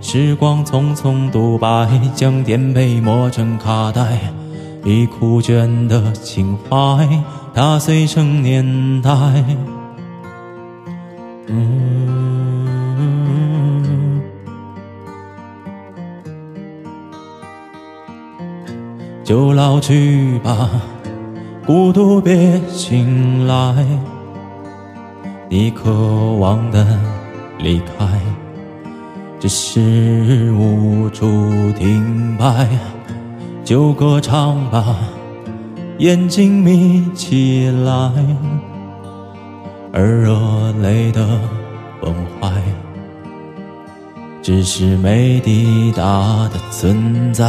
时光匆匆独白，将颠沛磨成卡带，已枯卷的情怀，踏碎成年代。嗯，就老去吧，孤独别醒来，你渴望的。离开，只是无处停摆，就歌唱吧，眼睛眯起来，而热泪的崩坏，只是没抵达的存在。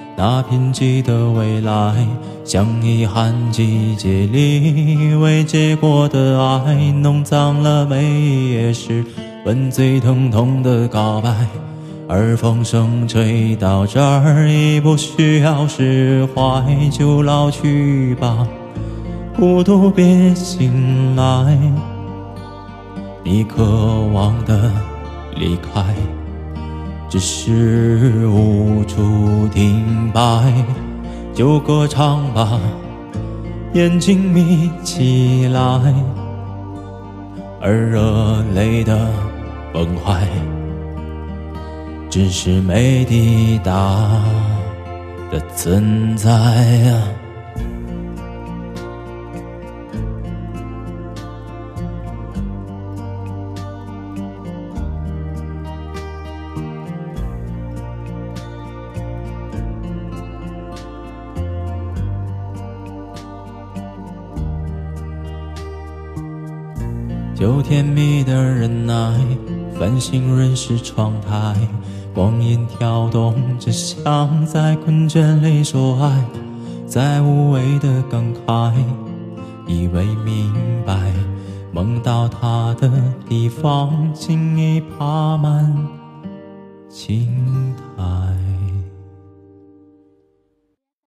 那贫瘠的未来，像遗憾季节里未结果的爱，弄脏了每一页诗，吻最疼痛的告白。而风声吹到这儿，已不需要释怀，就老去吧，孤独别醒来，你渴望的离开。只是无处停摆，就歌唱吧，眼睛眯起来，而热泪的崩坏，只是没抵达的存在啊。有甜蜜的忍耐，繁星润湿窗台，光阴跳动着，像在困倦里说爱，在无谓的感慨，以为明白，梦到他的地方，轻易爬满青苔。